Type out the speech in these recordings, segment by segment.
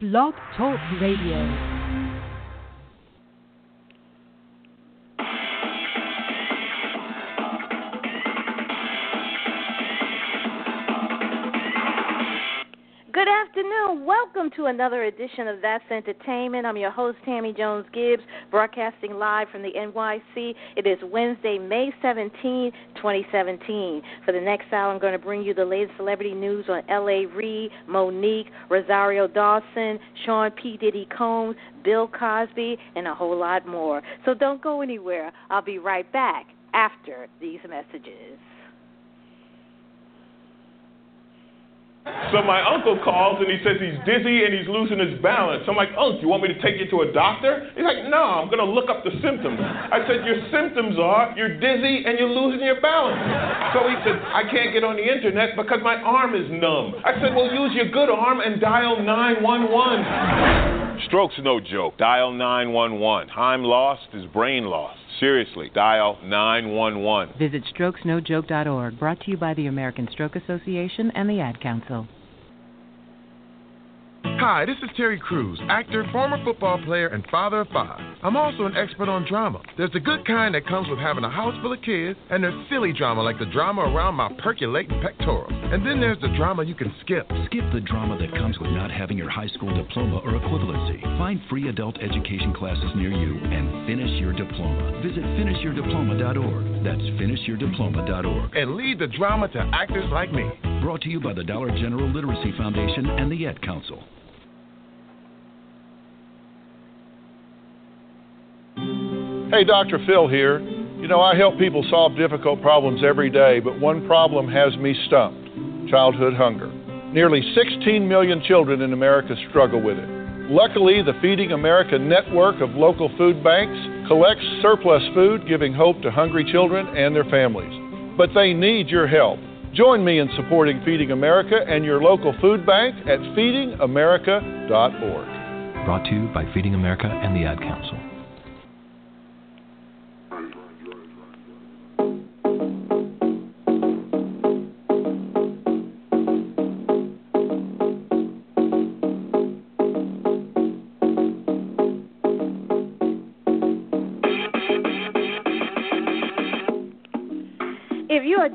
Blog Talk Radio. Afternoon. Welcome to another edition of That's Entertainment. I'm your host, Tammy Jones Gibbs, broadcasting live from the NYC. It is Wednesday, May 17, 2017. For the next hour, I'm going to bring you the latest celebrity news on L.A. Reid, Mo'Nique, Rosario Dawson, Sean P. Diddy Combs, Bill Cosby, and a whole lot more. So don't go anywhere. I'll be right back after these messages. So my uncle calls and he says he's dizzy and he's losing his balance. I'm like, Uncle, you want me to take you to a doctor? He's like, No, I'm going to look up the symptoms. I said, Your symptoms are you're dizzy and you're losing your balance. So he said, I can't get on the internet because my arm is numb. I said, Well, use your good arm and dial 911. Stroke's no joke. Dial 911. Time lost is brain lost. Seriously, dial 911. Visit strokesnojoke.org, brought to you by the American Stroke Association and the Ad Council. Hi, this is Terry Crews, actor, former football player, and father of five. I'm also an expert on drama. There's the good kind that comes with having a house full of kids, and there's silly drama like the drama around my percolating pectorals. And then there's the drama you can skip. Skip the drama that comes with not having your high school diploma or equivalency. Find free adult education classes near you and finish your diploma. Visit finishyourdiploma.org. That's finishyourdiploma.org. And lead the drama to actors like me. Brought to you by the Dollar General Literacy Foundation and the Ad Council. Hey, Dr. Phil here. You know, I help people solve difficult problems every day, but one problem has me stumped childhood hunger. Nearly 16 million children in America struggle with it. Luckily, the Feeding America network of local food banks collects surplus food, giving hope to hungry children and their families. But they need your help. Join me in supporting Feeding America and your local food bank at feedingamerica.org. Brought to you by Feeding America and the Ad Council.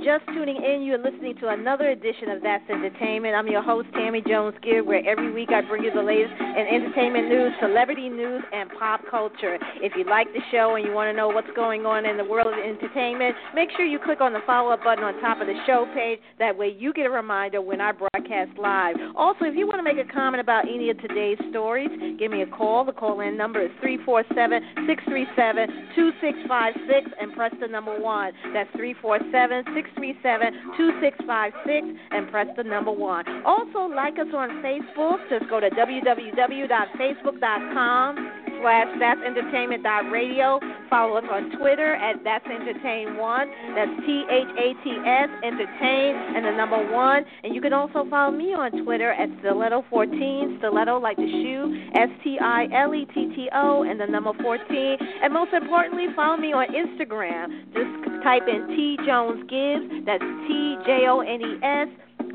Just tuning in, you are listening to another edition of That's Entertainment. I'm your host, Tammy Jones Gibb, where every week I bring you the latest in entertainment news, celebrity news, and pop culture. If you like the show and you want to know what's going on in the world of entertainment, make sure you click on the follow up button on top of the show page. That way you get a reminder when I broadcast live. Also, if you want to make a comment about any of today's stories, give me a call. The call in number is 347 637 2656 and press the number 1. That's 347 637 2656 and press the number 1. Also, like us on Facebook. Just go to www.facebook.com slash that's entertainment radio. Follow us on Twitter at that's entertain one. That's T H A T S entertain and the number one. And you can also follow me on Twitter at stiletto fourteen. Stiletto like the shoe. S T I L E T T O and the number fourteen. And most importantly, follow me on Instagram. Just type in T Jones Gibbs. That's T J O N E S.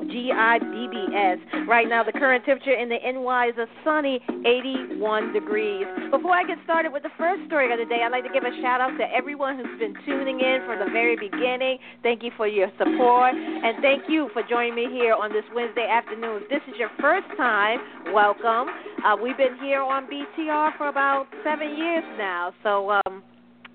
G I B B S. Right now, the current temperature in the NY is a sunny 81 degrees. Before I get started with the first story of the day, I'd like to give a shout out to everyone who's been tuning in from the very beginning. Thank you for your support, and thank you for joining me here on this Wednesday afternoon. If this is your first time, welcome. Uh, we've been here on BTR for about seven years now, so. Um,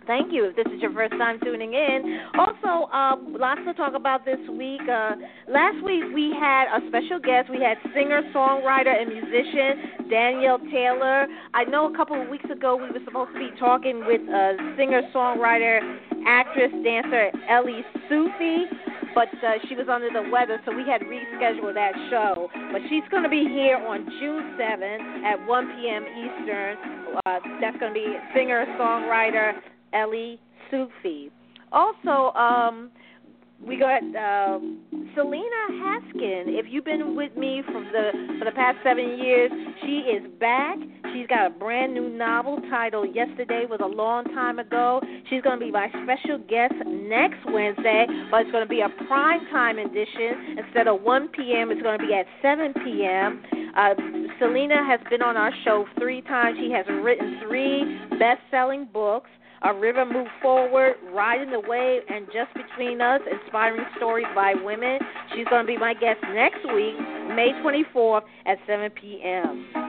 Thank you. If this is your first time tuning in, also uh, lots to talk about this week. Uh, last week we had a special guest. We had singer, songwriter, and musician Danielle Taylor. I know a couple of weeks ago we were supposed to be talking with uh, singer, songwriter, actress, dancer Ellie Sufi, but uh, she was under the weather, so we had rescheduled that show. But she's going to be here on June 7th at 1 p.m. Eastern. Uh, that's going to be singer, songwriter. Ellie Sufi. Also, um, we got uh, Selena Haskin. If you've been with me for the for the past seven years, she is back. She's got a brand new novel titled "Yesterday Was a Long Time Ago." She's going to be my special guest next Wednesday, but it's going to be a prime time edition instead of 1 p.m. It's going to be at 7 p.m. Uh, Selena has been on our show three times. She has written three best-selling books. A River Move Forward, Riding the Wave, and Just Between Us, Inspiring Stories by Women. She's going to be my guest next week, May 24th at 7 p.m.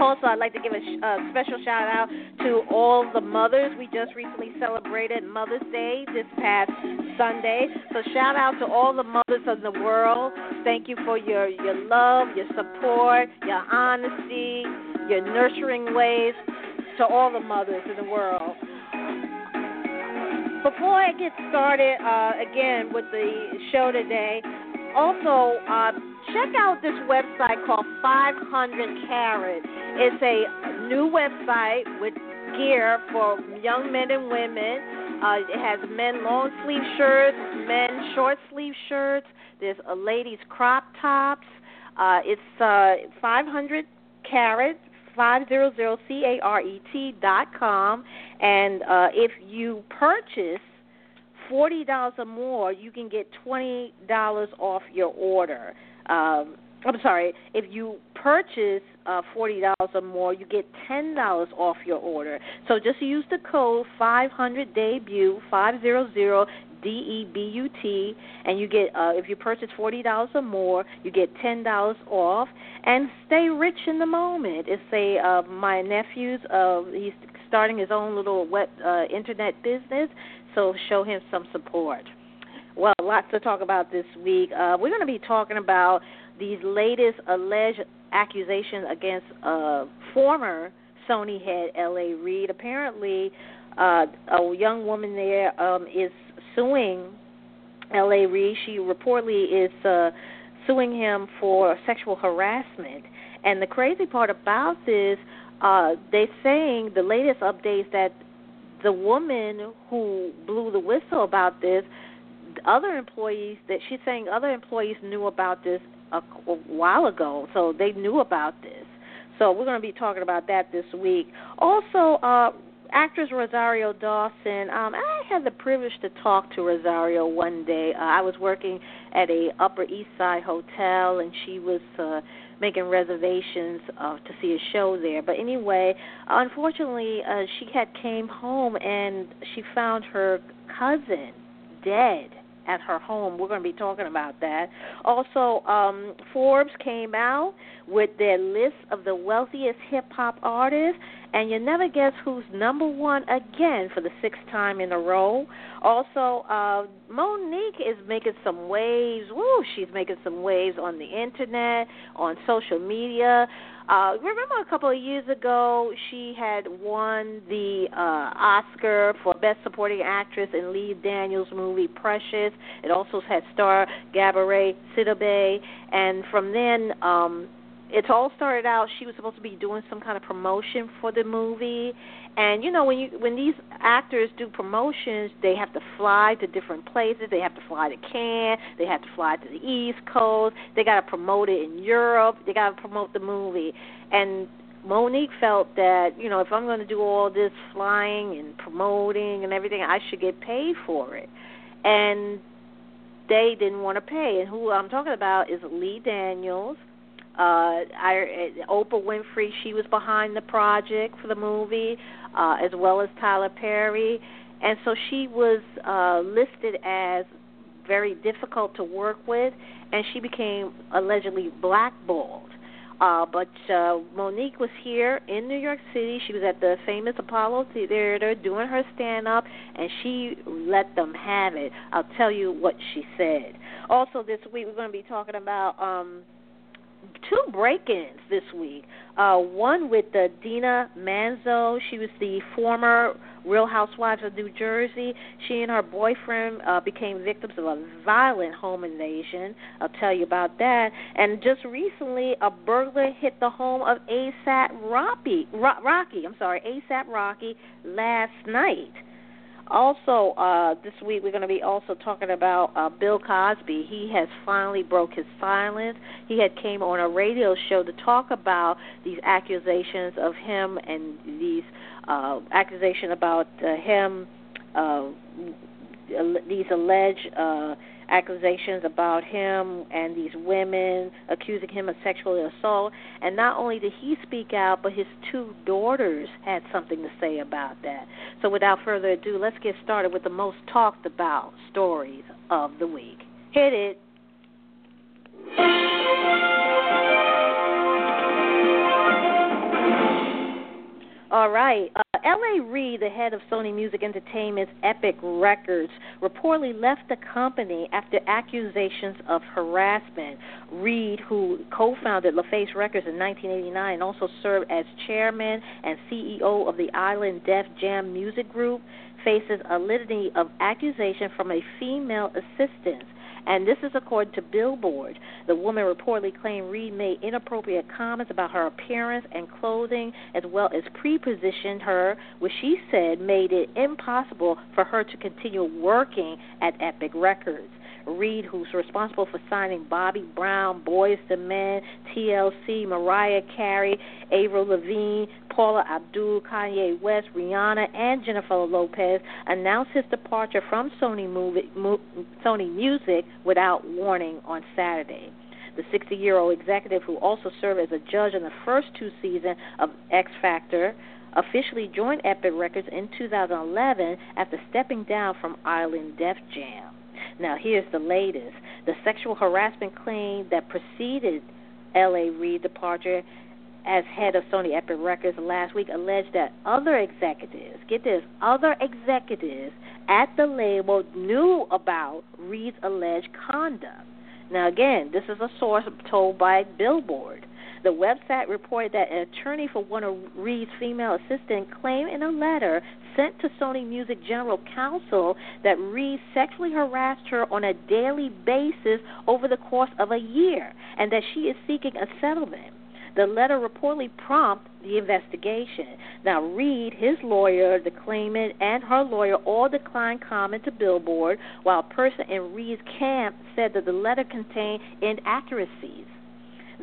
Also, I'd like to give a, sh- a special shout out to all the mothers. We just recently celebrated Mother's Day this past Sunday. So, shout out to all the mothers of the world. Thank you for your, your love, your support, your honesty, your nurturing ways to all the mothers in the world. Before I get started uh, again with the show today, also uh, check out this website called 500 Carat. It's a new website with gear for young men and women. Uh, it has men long sleeve shirts, men short sleeve shirts. There's a ladies crop tops. Uh, it's uh, 500 carat 500carat dot com, and uh, if you purchase forty dollars or more, you can get twenty dollars off your order. Um, I'm sorry, if you purchase uh, forty dollars or more, you get ten dollars off your order. So just use the code 500 debut 500 D E B U T, and you get uh, if you purchase forty dollars or more, you get ten dollars off. And stay rich in the moment. It's a uh, my nephew's. Uh, he's starting his own little web uh, internet business, so show him some support. Well, lots to talk about this week. Uh, we're going to be talking about these latest alleged accusations against uh, former Sony head L.A. Reid. Apparently, uh, a young woman there um, is suing L.A. Reid. She reportedly is uh, suing him for sexual harassment. And the crazy part about this, uh, they're saying the latest updates that the woman who blew the whistle about this, other employees that she's saying other employees knew about this a, a while ago, so they knew about this. So we're going to be talking about that this week. Also, uh, actress Rosario Dawson. Um, I had the privilege to talk to Rosario one day. Uh, I was working at a Upper East Side hotel, and she was uh, making reservations uh, to see a show there. But anyway, unfortunately, uh, she had came home and she found her cousin dead at her home. We're going to be talking about that. Also, um, Forbes came out with their list of the wealthiest hip hop artists, and you never guess who's number one again for the sixth time in a row. Also, uh, Mo'Nique is making some waves. Woo, she's making some waves on the internet, on social media. Uh, remember a couple of years ago, she had won the uh, Oscar for Best Supporting Actress in Lee Daniels' movie Precious. It also had star Gabourey Sidibe, and from then, um, it's all started out. She was supposed to be doing some kind of promotion for the movie, and you know when you when these actors do promotions, they have to fly to different places. They have to fly to Cannes. They have to fly to the East Coast. They got to promote it in Europe. They got to promote the movie. And Mo'Nique felt that you know if I'm going to do all this flying and promoting and everything, I should get paid for it. And they didn't want to pay. And who I'm talking about is Lee Daniels uh, I, Oprah Winfrey, she was behind the project for the movie, uh, as well as Tyler Perry, and so she was uh, listed as very difficult to work with, and she became allegedly blackballed. Uh, but uh, Mo'Nique was here in New York City. She was at the famous Apollo Theater doing her stand up, and she let them have it. I'll tell you what she said. Also, this week we're going to be talking about. Um, two break-ins this week. Uh, one with the Dina Manzo. She was the former Real Housewives of New Jersey. She and her boyfriend uh, became victims of a violent home invasion. I'll tell you about that. And just recently, a burglar hit the home of ASAP Rocky. Rocky, I'm sorry, ASAP Rocky last night. Also, uh, this week we're going to be also talking about uh, Bill Cosby. He has finally broke his silence. He had came on a radio show to talk about these accusations of him and these uh, accusation about uh, him uh, these alleged uh, accusations about him and these women accusing him of sexual assault. And not only did he speak out, but his two daughters had something to say about that. So without further ado, let's get started with the most talked about stories of the week. Hit it. All right. Uh, L.A. Reid, the head of Sony Music Entertainment's Epic Records, reportedly left the company after accusations of harassment. Reid, who co founded LaFace Records in 1989 and also served as chairman and CEO of the Island Def Jam Music Group, faces a litany of accusations from a female assistant and this is according to Billboard. The woman reportedly claimed Reid made inappropriate comments about her appearance and clothing, as well as prepositioned her, which she said made it impossible for her to continue working at Epic Records. Reid, who's responsible for signing Bobby Brown, Boyz II Men, TLC, Mariah Carey, Avril Lavigne, Paula Abdul, Kanye West, Rihanna, and Jennifer Lopez, announced his departure from Sony, movie, Mo- Sony Music without warning on Saturday. The 60 year old executive, who also served as a judge in the first two seasons of X Factor, officially joined Epic Records in 2011 after stepping down from Island Def Jam. Now, here's the latest. The sexual harassment claim that preceded L.A. Reid's departure as head of Sony Epic Records last week alleged that other executives, get this, other executives at the label knew about Reid's alleged conduct. Now, again, this is a source told by Billboard. The website reported that an attorney for one of Reid's female assistants claimed in a letter sent to Sony Music General Counsel that Reid sexually harassed her on a daily basis over the course of a year and that she is seeking a settlement. The letter reportedly prompted the investigation. Now, Reid, his lawyer, the claimant, and her lawyer all declined comment to Billboard, while a person in Reid's camp said that the letter contained inaccuracies.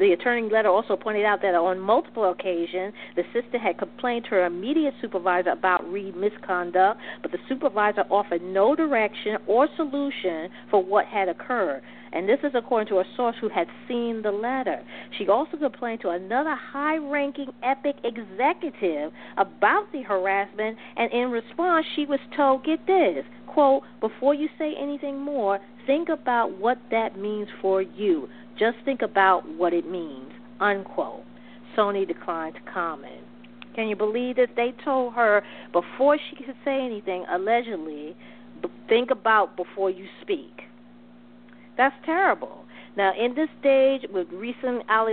The attorney letter also pointed out that on multiple occasions, the sister had complained to her immediate supervisor about Reid misconduct, but the supervisor offered no direction or solution for what had occurred. And this is according to a source who had seen the letter. She also complained to another high ranking Epic executive about the harassment, and in response, she was told, get this, quote, before you say anything more, think about what that means for you. Just think about what it means. Unquote. Sony declined to comment. Can you believe that they told her before she could say anything, allegedly, think about before you speak? That's terrible. Now, in this stage, with recent uh,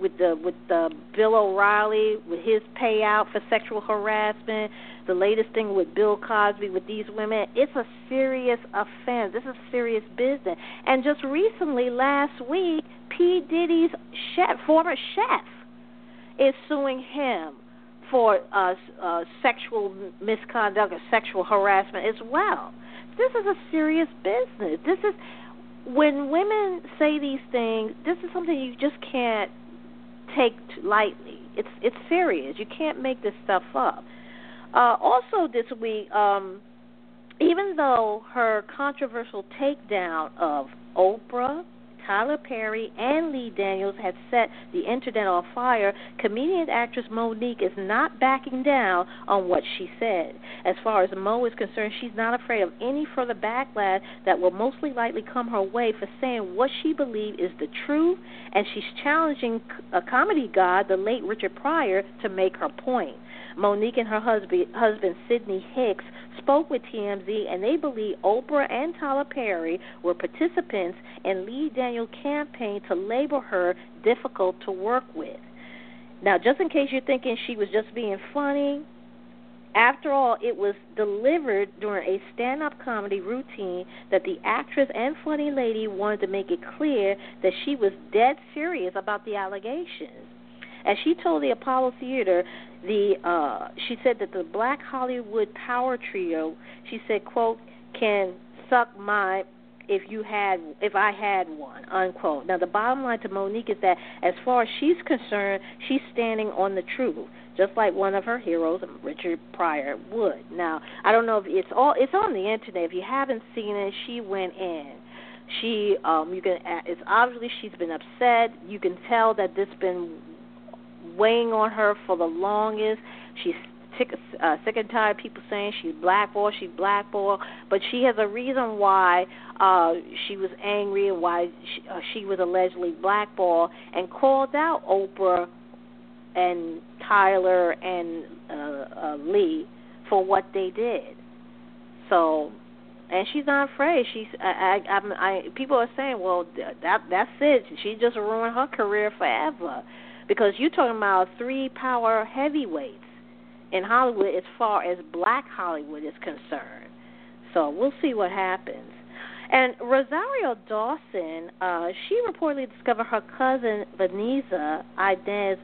with the with the Bill O'Reilly with his payout for sexual harassment, the latest thing with Bill Cosby with these women, it's a serious offense. This is serious business. And just recently, last week, P. Diddy's chef, former chef is suing him for uh, uh, sexual misconduct or sexual harassment as well. This is a serious business. This is when women say these things. This is something you just can't take lightly. It's it's serious. You can't make this stuff up. Uh, also, this week, um, even though her controversial takedown of Oprah, Tyler Perry, and Lee Daniels had set the internet on fire, comedian actress Mo'Nique is not backing down on what she said. As far as Mo is concerned, she's not afraid of any further backlash that will mostly likely come her way for saying what she believes is the truth, and she's challenging a comedy god, the late Richard Pryor, to make her point. Mo'Nique and her husband, husband Sidney Hicks spoke with TMZ, and they believe Oprah and Tyler Perry were participants in Lee Daniels' campaign to label her difficult to work with. Now, just in case you're thinking she was just being funny, after all, it was delivered during a stand up comedy routine that the actress and funny lady wanted to make it clear that she was dead serious about the allegations. As she told the Apollo Theater, the uh, she said that the Black Hollywood power trio, she said, quote, can suck my if you had if I had one unquote. Now the bottom line to Mo'Nique is that as far as she's concerned, she's standing on the truth, just like one of her heroes, Richard Pryor, would. Now I don't know if it's all it's on the internet. If you haven't seen it, she went in. She um you can it's obviously she's been upset. You can tell that this been weighing on her for the longest. She's sick, uh, sick and tired of people saying she's blackballed, she's blackballed, but she has a reason why uh, she was angry and why she, uh, she was allegedly blackballed and called out Oprah and Tyler and uh, uh, Lee for what they did. So, and she's not afraid. She's I, I, I, I people are saying, well, that that's it. She just ruined her career forever because you're talking about three power heavyweights in Hollywood as far as black Hollywood is concerned. So we'll see what happens. And Rosario Dawson, uh, she reportedly discovered her cousin Vanessa Inez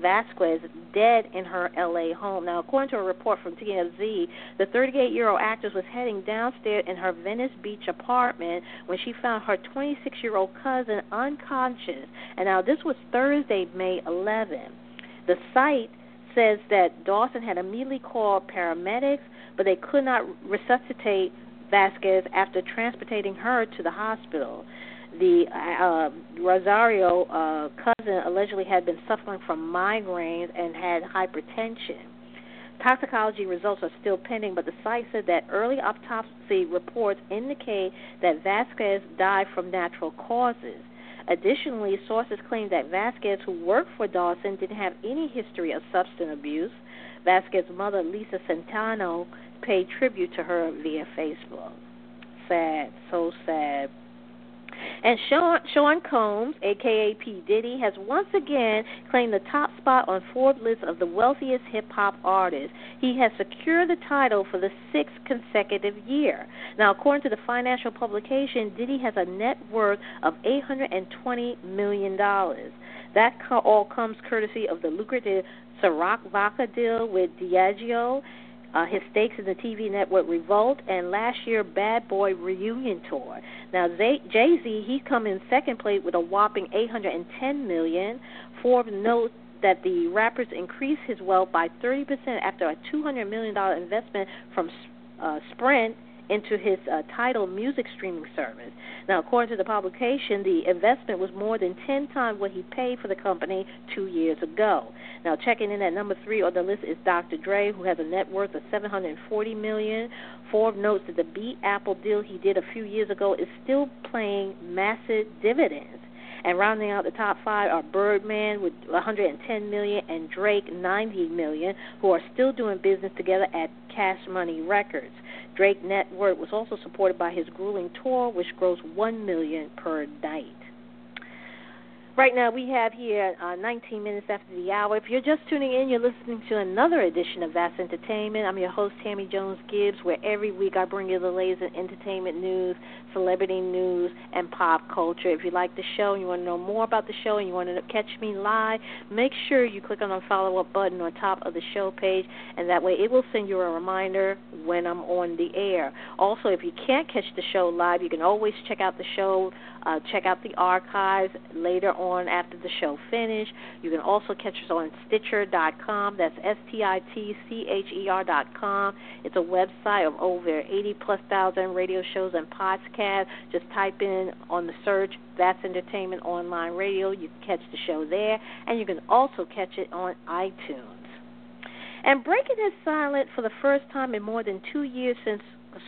Vasquez dead in her L.A. home. Now, according to a report from TMZ, the 38-year-old actress was heading downstairs in her Venice Beach apartment when she found her 26-year-old cousin unconscious. And now this was Thursday, May 11. The site says that Dawson had immediately called paramedics, but they could not resuscitate Vasquez after transporting her to the hospital. The uh, Rosario uh, cousin allegedly had been suffering from migraines and had hypertension. Toxicology results are still pending, but the site said that early autopsy reports indicate that Vasquez died from natural causes. Additionally, sources claim that Vasquez, who worked for Dawson, didn't have any history of substance abuse. Vasquez's mother, Lisa Centeno, paid tribute to her via Facebook. Sad, so sad. And Sean, Sean Combs, aka P. Diddy, has once again claimed the top spot on Forbes' list of the wealthiest hip hop artists. He has secured the title for the sixth consecutive year. Now, according to the financial publication, Diddy has a net worth of $820 million. That all comes courtesy of the lucrative Ciroc Vodka deal with Diageo uh, his stakes in the TV network Revolt, and last year Bad Boy reunion tour. Now Jay Z he come in second place with a whopping 810 million. Forbes notes that the rappers increased his wealth by 30% after a 200 million dollar investment from uh, Sprint into his uh, Tidal music streaming service. Now, according to the publication, the investment was more than 10 times what he paid for the company two years ago. Now, checking in at number three on the list is Dr. Dre, who has a net worth of 740 million. Forbes notes that the Beat Apple deal he did a few years ago is still paying massive dividends. And rounding out the top five are Birdman with 110 million and Drake 90 million, who are still doing business together at Cash Money Records. Drake Network was also supported by his grueling tour, which grows one million per night. Right now, we have here uh, 19 minutes after the hour. If you're just tuning in, you're listening to another edition of That's Entertainment. I'm your host, Tammy Jones Gibbs, where every week I bring you the latest in entertainment news, celebrity news, and pop culture. If you like the show and you want to know more about the show and you want to catch me live, make sure you click on the follow up button on top of the show page, and that way it will send you a reminder when I'm on the air. Also, if you can't catch the show live, you can always check out the show uh, check out the archives later on after the show finish. You can also catch us on Stitcher.com. That's S-T-I-T-C-H-E-R.com. It's a website of over 80 plus thousand radio shows and podcasts. Just type in on the search That's Entertainment Online Radio. You can catch the show there, and you can also catch it on iTunes. And breaking his silent for the first time in more than two years since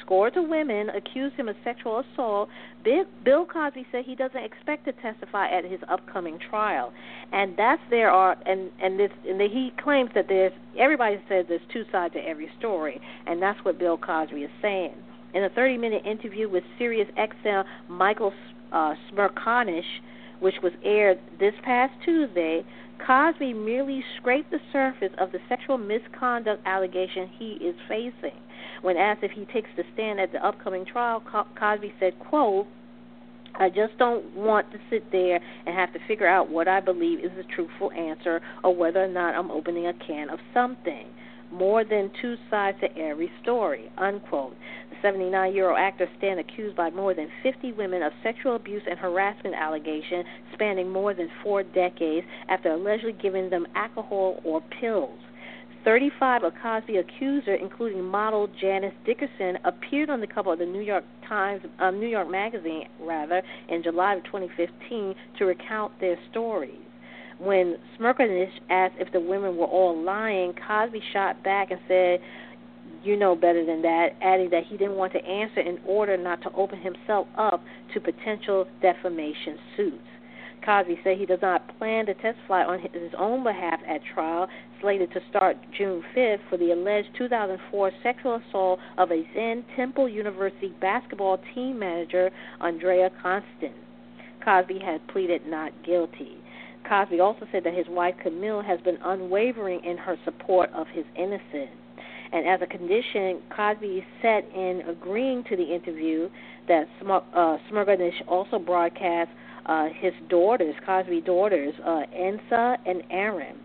scores of women accused him of sexual assault. Bill Cosby said he doesn't expect to testify at his upcoming trial, and that's there are and and this and he claims that there's everybody says there's two sides to every story, and that's what Bill Cosby is saying. In a 30-minute interview with Sirius XM, Michael uh, Smerconish, which was aired this past Tuesday, Cosby merely scraped the surface of the sexual misconduct allegation he is facing. When asked if he takes the stand at the upcoming trial, Cosby said, quote, I just don't want to sit there and have to figure out what I believe is the truthful answer or whether or not I'm opening a can of something. More than two sides to every story, unquote. The 79 year old actor stands accused by more than 50 women of sexual abuse and harassment allegations spanning more than four decades after allegedly giving them alcohol or pills. 35 of Cosby accusers, including model Janice Dickinson, appeared on the cover of the New York Times, uh, New York Magazine, rather, in July of 2015 to recount their stories. When Smerconish asked if the women were all lying, Cosby shot back and said, "You know better than that," adding that he didn't want to answer in order not to open himself up to potential defamation suits. Cosby said he does not plan to testify on his own behalf at trial, slated to start June 5th for the alleged 2004 sexual assault of a Zen Temple University basketball team manager, Andrea Constand. Cosby had pleaded not guilty. Cosby also said that his wife Camille has been unwavering in her support of his innocence. And as a condition, Cosby said in agreeing to the interview that uh, Smerconish also broadcast uh, his daughters, Cosby daughters, uh, Ensa and Erinn.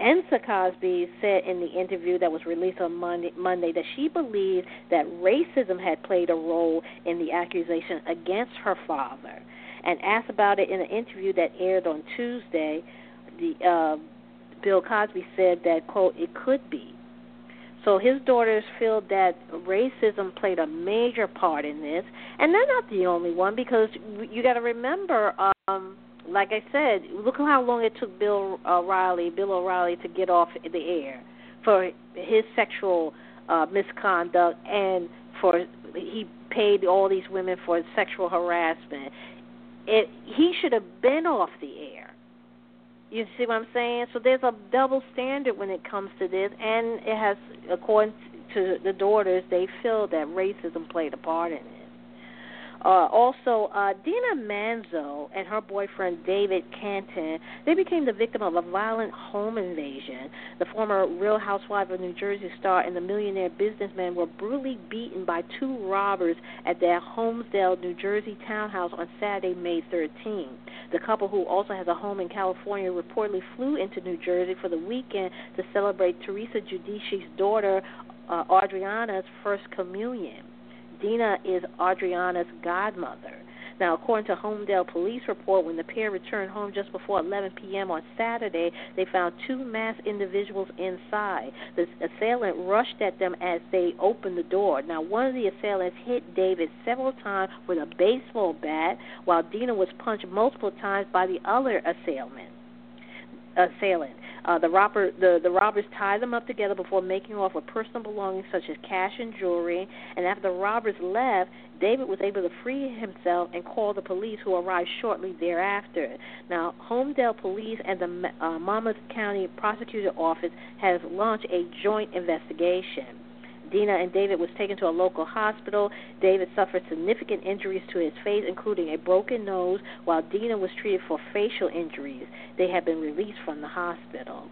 Ensa Cosby said in the interview that was released on Monday, Monday that she believed that racism had played a role in the accusation against her father. And asked about it in an interview that aired on Tuesday, the uh, Bill Cosby said that quote it could be. So his daughters feel that racism played a major part in this, and they're not the only one because you got to remember, um, like I said, look how long it took Bill O'Reilly, Bill O'Reilly, to get off the air for his sexual uh, misconduct and for he paid all these women for sexual harassment. It he should have been off the air. You see what I'm saying? So there's a double standard when it comes to this, and it has, according to the daughters, they feel that racism played a part in it. Uh, also, uh, Dina Manzo and her boyfriend David Cantin, they became the victim of a violent home invasion. The former Real Housewife of New Jersey star and the millionaire businessman were brutally beaten by two robbers at their Holmdel, New Jersey townhouse on Saturday, May 13. The couple, who also has a home in California, reportedly flew into New Jersey for the weekend to celebrate Teresa Giudice's daughter, uh, Audriana's first communion. Dina is Audriana's godmother. Now, according to Holmdel police report, when the pair returned home just before 11 p.m. on Saturday, they found two masked individuals inside. The assailant rushed at them as they opened the door. Now, one of the assailants hit David several times with a baseball bat, while Dina was punched multiple times by the other assailant. Assailant. Uh, the robber the the robbers tied them up together before making off with personal belongings such as cash and jewelry. And after the robbers left, David was able to free himself and call the police, who arrived shortly thereafter. Now, Holmdel Police and the uh, Monmouth County Prosecutor Office have launched a joint investigation. Dina and David was taken to a local hospital. David suffered significant injuries to his face, including a broken nose, while Dina was treated for facial injuries. They have been released from the hospital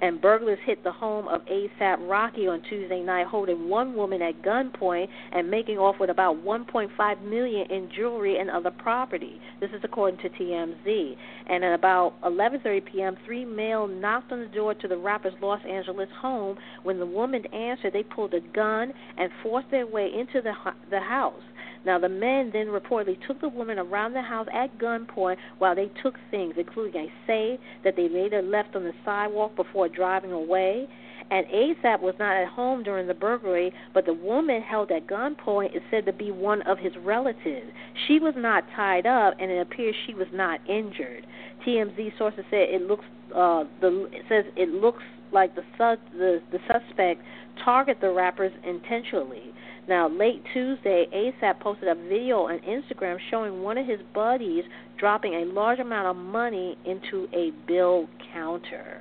and burglars hit the home of ASAP Rocky on Tuesday night, holding one woman at gunpoint and making off with about 1.5 million in jewelry and other property. This is according to TMZ. And at about 11:30 p.m., three males knocked on the door to the rapper's Los Angeles home. When the woman answered, they pulled a gun and forced their way into the the house. Now, the men then reportedly took the woman around the house at gunpoint while they took things, including a safe that they later left on the sidewalk before driving away. And ASAP was not at home during the burglary, but the woman held at gunpoint is said to be one of his relatives. She was not tied up, and it appears she was not injured. TMZ sources said it looks uh, the it says it looks like the su- the the suspect target the rappers intentionally. Now, late Tuesday, ASAP posted a video on Instagram showing one of his buddies dropping a large amount of money into a bill counter.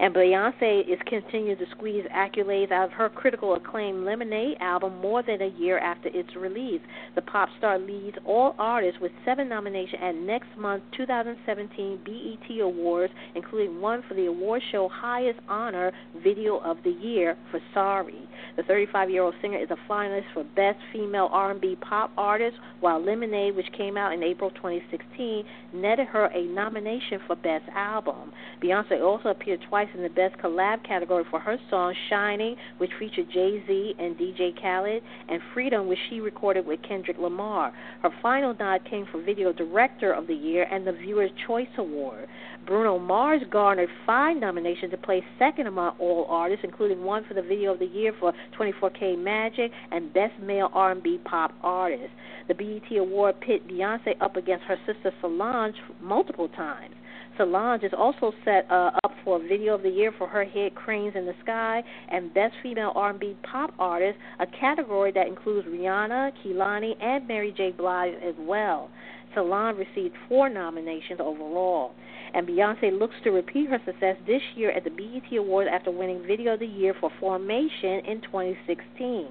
And Beyonce is continuing to squeeze accolades out of her critical acclaimed Lemonade album more than a year after its release. The pop star leads all artists with seven nominations at next month's 2017 BET Awards, including one for the award show highest honor, Video of the Year, for Sorry. The 35-year-old singer is a finalist for Best Female R&B Pop Artist, while Lemonade, which came out in April 2016, netted her a nomination for Best Album. Beyonce also appeared twice in the Best Collab category for her song Shining, which featured Jay Z and DJ Khaled, and Freedom, which she recorded with Kendrick Lamar. Her final nod came for Video Director of the Year and the Viewer's Choice Award. Bruno Mars garnered five nominations to place second among all artists, including one for the Video of the Year for 24K Magic and Best Male R&B Pop Artist. The BET Award pit Beyonce up against her sister Solange multiple times. Solange is also set uh, up for Video of the Year for her hit "Cranes in the Sky" and Best Female R&B Pop Artist, a category that includes Rihanna, Kehlani, and Mary J. Blige as well. Solange received four nominations overall. And Beyonce looks to repeat her success this year at the BET Awards after winning Video of the Year for Formation in 2016.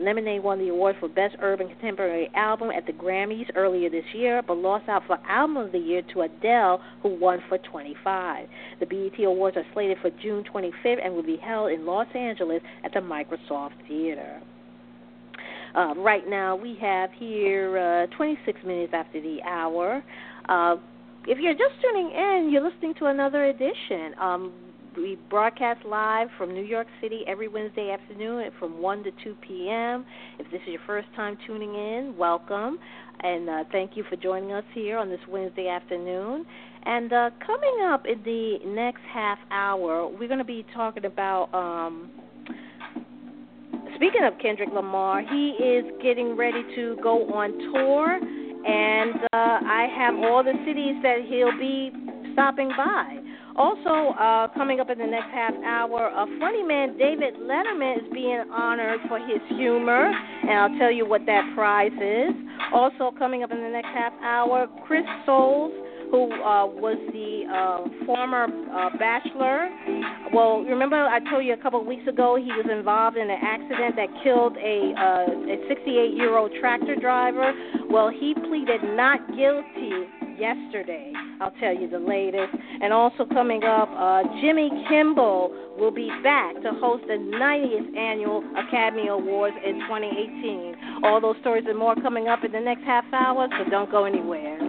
Lemonade won the award for Best Urban Contemporary Album at the Grammys earlier this year, but lost out for Album of the Year to Adele, who won for 25. The BET Awards are slated for June 25th and will be held in Los Angeles at the Microsoft Theater. Uh, right now, we have here uh, 26 minutes after the hour. Uh, if you're just tuning in, you're listening to another edition. Um, we broadcast live from New York City every Wednesday afternoon from 1 to 2 p.m. If this is your first time tuning in, welcome. And uh, thank you for joining us here on this Wednesday afternoon. And uh, coming up in the next half hour, we're going to be talking about. Um, speaking of Kendrick Lamar, he is getting ready to go on tour, and uh, I have all the cities that he'll be stopping by. Also, uh, coming up in the next half hour, a funny man, David Letterman, is being honored for his humor, and I'll tell you what that prize is. Also, coming up in the next half hour, Chris Soules, who uh, was the uh, former uh, bachelor. Well, remember I told you a couple of weeks ago he was involved in an accident that killed a uh, a 68 year old tractor driver. Well, he pleaded not guilty yesterday. I'll tell you the latest. And also coming up, uh, Jimmy Kimmel will be back to host the 90th annual Academy Awards in 2018. All those stories and more coming up in the next half hour, so don't go anywhere.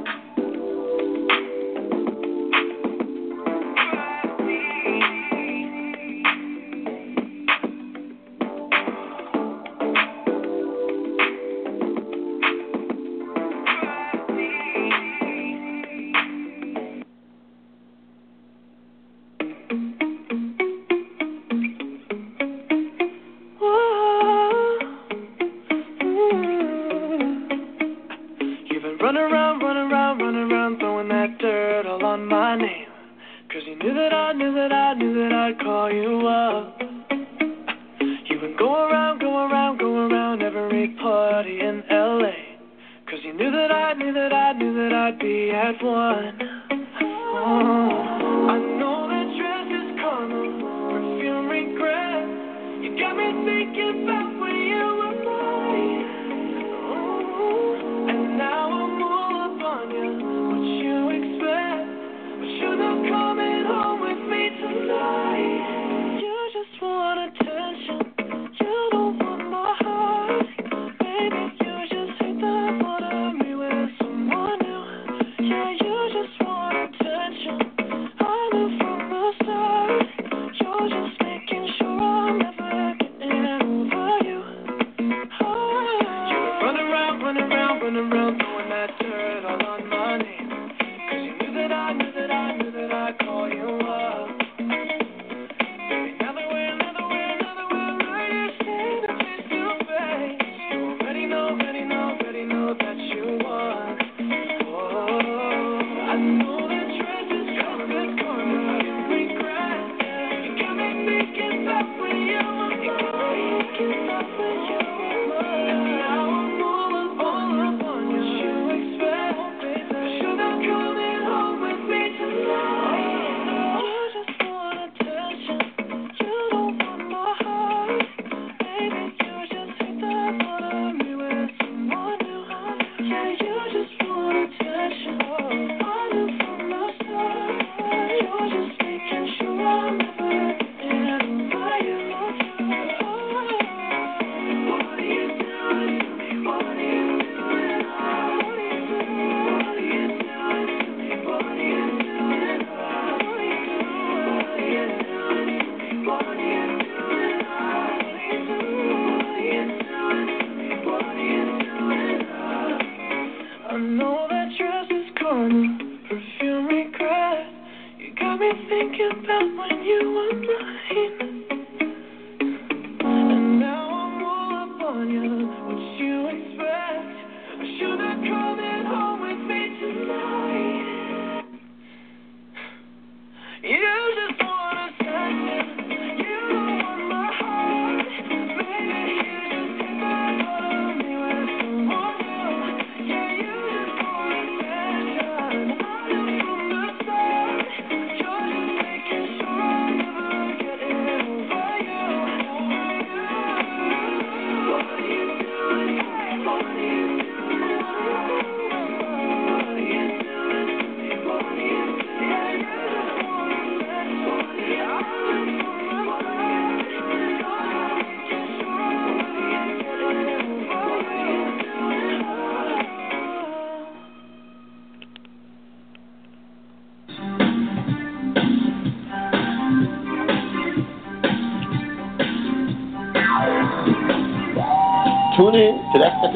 Now you.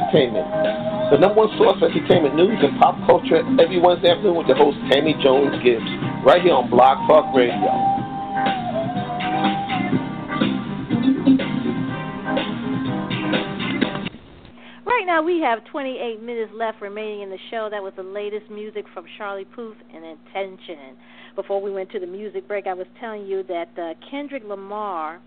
Entertainment, the number one source for entertainment news and pop culture every Wednesday afternoon with the host Tammy Jones Gibbs, right here on Blog Talk Radio. Right now, we have 28 minutes left remaining in the show. That was the latest music from Charlie Puth and Attention. Before we went to the music break, I was telling you that uh, Kendrick Lamar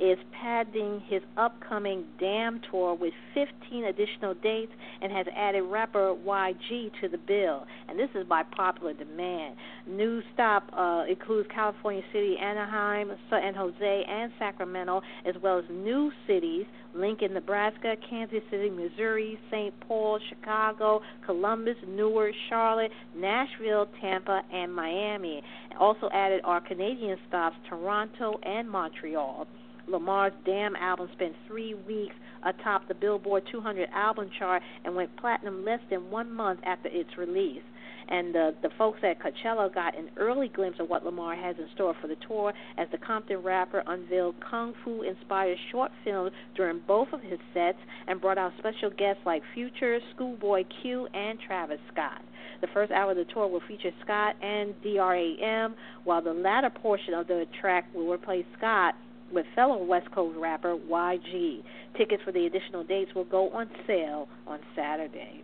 is padding his upcoming Damn tour with 15 additional dates and has added rapper YG to the bill. And this is by popular demand. New stop uh, includes California City, Anaheim, San Jose, and Sacramento, as well as new cities Lincoln, Nebraska, Kansas City, Missouri, St. Paul, Chicago, Columbus, Newark, Charlotte, Nashville, Tampa, and Miami. Also added are Canadian stops Toronto and Montreal. Lamar's Damn album spent three weeks atop the Billboard 200 album chart and went platinum less than one month after its release. And the the folks at Coachella got an early glimpse of what Lamar has in store for the tour as the Compton rapper unveiled kung fu inspired short films during both of his sets and brought out special guests like Future, Schoolboy Q, and Travis Scott. The first hour of the tour will feature Scott and DRAM, while the latter portion of the track will replace Scott with fellow West Coast rapper YG. Tickets for the additional dates will go on sale on Saturday.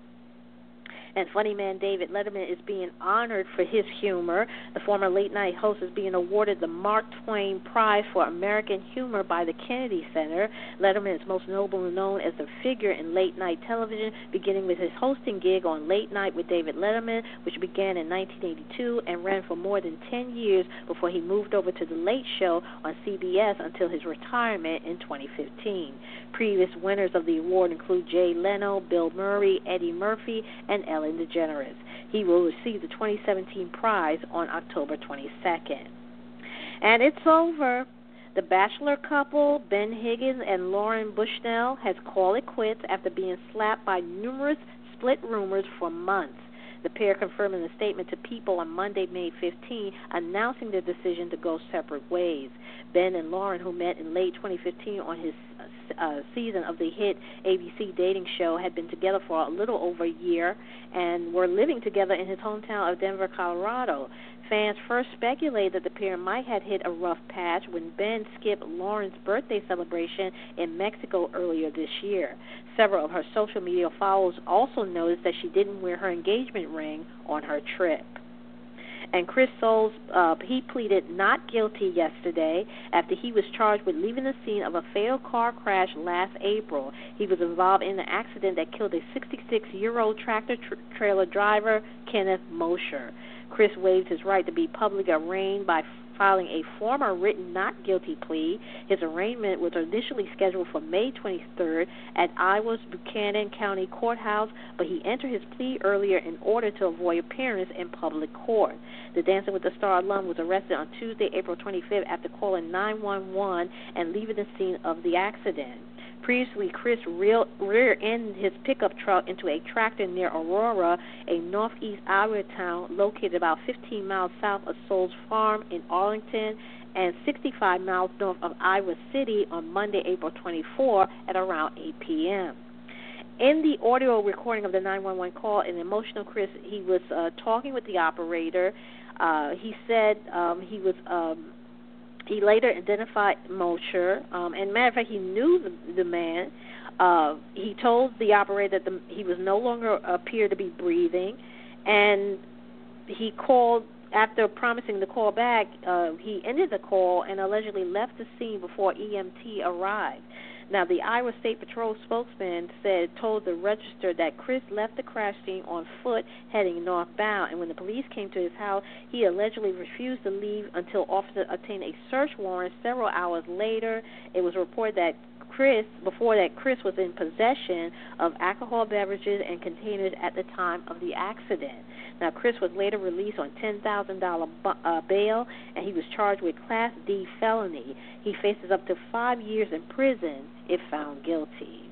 And funny man David Letterman is being honored for his humor. The former late night host is being awarded the Mark Twain Prize for American Humor by the Kennedy Center. Letterman is most nobly known as a figure in late night television, beginning with his hosting gig on Late Night with David Letterman, which began in 1982 and ran for more than 10 years before he moved over to The Late Show on CBS until his retirement in 2015. Previous winners of the award include Jay Leno, Bill Murray, Eddie Murphy, and Ellen DeGeneres. He will receive the 2017 prize on October 22nd. And it's over. The Bachelor couple, Ben Higgins and Lauren Bushnell, has called it quits after being slapped by numerous split rumors for months. The pair confirmed in a statement to People on Monday, May 15, announcing their decision to go separate ways. Ben and Lauren, who met in late 2015 on his uh, season of the hit ABC dating show, had been together for a little over a year and were living together in his hometown of Denver, Colorado. Fans first speculated that the pair might have hit a rough patch when Ben skipped Lauren's birthday celebration in Mexico earlier this year. Several of her social media followers also noticed that she didn't wear her engagement ring on her trip. And Chris Soules, uh, he pleaded not guilty yesterday after he was charged with leaving the scene of a fatal car crash last April. He was involved in an accident that killed a 66-year-old tractor tr- trailer driver, Kenneth Mosher. Chris waived his right to be publicly arraigned by filing a former written not guilty plea. His arraignment was initially scheduled for May 23rd at Iowa's Buchanan County Courthouse, but he entered his plea earlier in order to avoid appearance in public court. The Dancing with the Star alum was arrested on Tuesday, April 25th, after calling 911 and leaving the scene of the accident. Previously, Chris rear-ended his pickup truck into a tractor near Aurora, a northeast Iowa town located about 15 miles south of Soules Farm in Arlington and 65 miles north of Iowa City on Monday, April 24 at around 8 p.m. In the audio recording of the 911 call, an emotional Chris, he was uh, talking with the operator Uh, he said um, he was. Um, he later identified Mosher, um, and matter of fact, he knew the, the man. Uh, he told the operator that the, he was no longer appear to be breathing, and he called after promising to call back. Uh, he ended the call and allegedly left the scene before EMT arrived. Now, the Iowa State Patrol spokesman said told the register that Chris left the crash scene on foot heading northbound, and when the police came to his house, he allegedly refused to leave until officers obtained a search warrant. Several hours later, it was reported that Chris, before that, Chris was in possession of alcohol beverages and containers at the time of the accident. Now, Chris was later released on $10,000 uh, bail, and he was charged with Class D felony. He faces up to five years in prison if found guilty.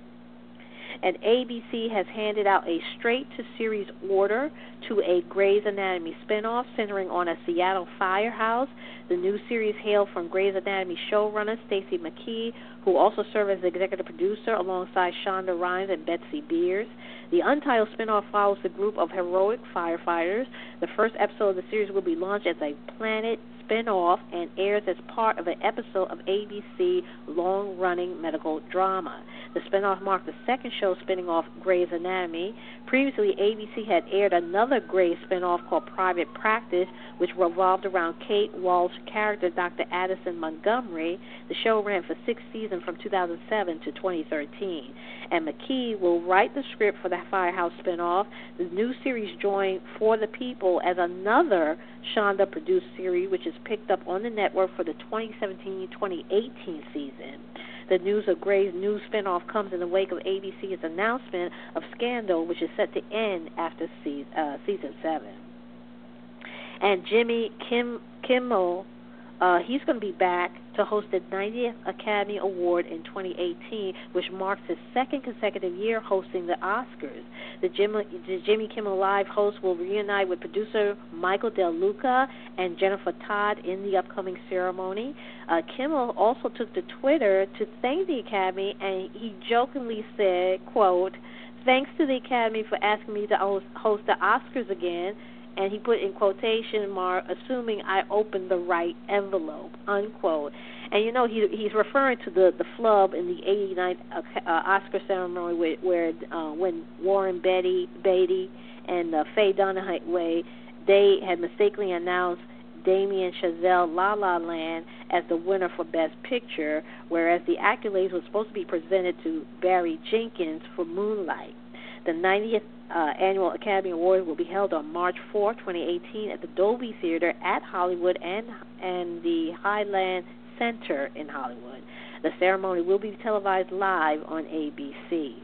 And ABC has handed out a straight to series order to a Grey's Anatomy spinoff centering on a Seattle firehouse. The new series hailed from Grey's Anatomy showrunner Stacy McKee, who also served as executive producer alongside Shonda Rhimes and Betsy Beers. The untitled spinoff follows the group of heroic firefighters. The first episode of the series will be launched as a Planet spin-off and airs as part of an episode of ABC long-running medical drama. The spin-off marked the second show spinning off Grey's Anatomy. Previously, ABC had aired another Grey spin-off called Private Practice, which revolved around Kate Walsh's character, Dr. Addison Montgomery. The show ran for six seasons from 2007 to 2013. And McKee will write the script for the Firehouse spin-off. The new series joined For the People as another Shonda produced series, which is picked up on the network for the 2017 2018 season. The news of Grey's new spinoff comes in the wake of ABC's announcement of Scandal, which is set to end after season, uh, season seven. And Jimmy Kim Kimmel, uh, he's going to be back to host the 90th Academy Award in 2018, which marks his second consecutive year hosting the Oscars. The Jimmy, the Jimmy Kimmel Live host will reunite with producer Michael De Luca and Jennifer Todd in the upcoming ceremony. Uh, Kimmel also took to Twitter to thank the Academy, and he jokingly said, "quote Thanks to the Academy for asking me to host, host the Oscars again." And he put in quotation mark, assuming I opened the right envelope, unquote. And you know he he's referring to the the flub in the 89th uh, Oscar ceremony where, where uh, when Warren Betty Beatty and uh, Faye Dunaway they had mistakenly announced Damien Chazelle La La Land as the winner for Best Picture, whereas the accolades were supposed to be presented to Barry Jenkins for Moonlight. The 90th uh, annual Academy Awards will be held on March 4, 2018, at the Dolby Theater at Hollywood and and the Highland Center in Hollywood. The ceremony will be televised live on ABC.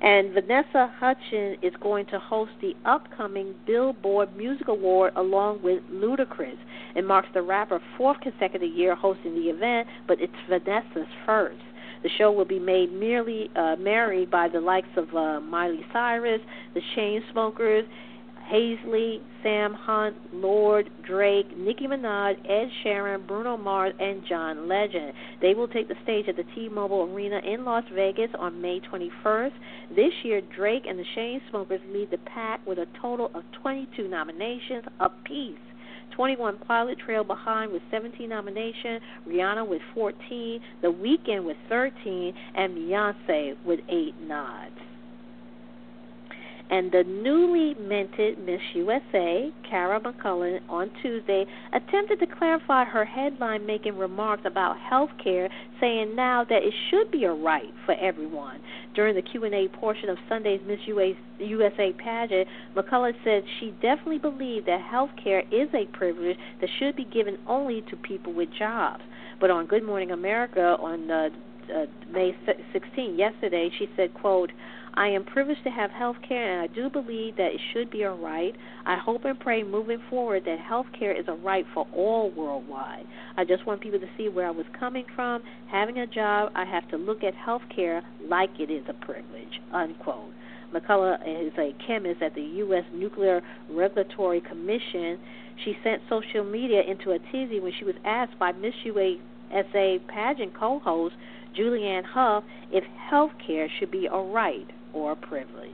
And Vanessa Hudgens is going to host the upcoming Billboard Music Award along with Ludacris. It marks the rapper's fourth consecutive year hosting the event, but it's Vanessa's first. The show will be made merely uh, merry by the likes of uh, Miley Cyrus, the Chainsmokers, Halsey, Sam Hunt, Lorde, Drake, Nicki Minaj, Ed Sheeran, Bruno Mars, and John Legend. They will take the stage at the T-Mobile Arena in Las Vegas on May 21st. This year, Drake and the Chainsmokers lead the pack with a total of 22 nominations apiece. 21 Pilot trail behind with 17 nominations, Rihanna with 14, The Weeknd with 13, and Beyonce with 8 nods. And the newly minted Miss USA, Kara McCullough, on Tuesday attempted to clarify her headline making remarks about health care, saying now that it should be a right for everyone. During the Q&A portion of Sunday's Miss USA pageant, McCullough said she definitely believed that health care is a privilege that should be given only to people with jobs. But on Good Morning America on uh, uh, May 16, yesterday, she said, quote, I am privileged to have health care, and I do believe that it should be a right. I hope and pray moving forward that health care is a right for all worldwide. I just want people to see where I was coming from. Having a job, I have to look at health care like it is a privilege, unquote. McCullough is a chemist at the U.S. Nuclear Regulatory Commission. She sent social media into a tizzy when she was asked by Miss USA pageant co-host Julianne Hough if health care should be a right or privilege.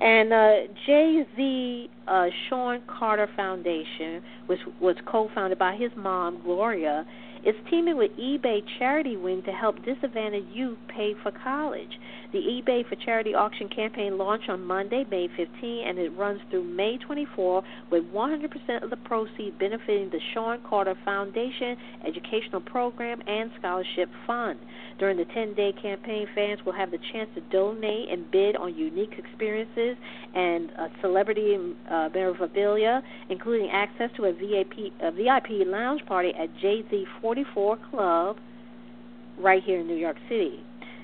And uh, Jay Z uh, Sean Carter Foundation, which was co founded by his mom, Gloria, is teaming with eBay Charity Wing to help disadvantaged youth pay for college. The eBay for Charity auction campaign launched on Monday, May 15, and it runs through May 24, with 100% of the proceeds benefiting the Sean Carter Foundation Educational Program and Scholarship Fund. During the 10 day campaign, fans will have the chance to donate and bid on unique experiences and uh, celebrity uh, memorabilia, including access to a VIP, a VIP lounge party at Jay Z 44 Club right here in New York City.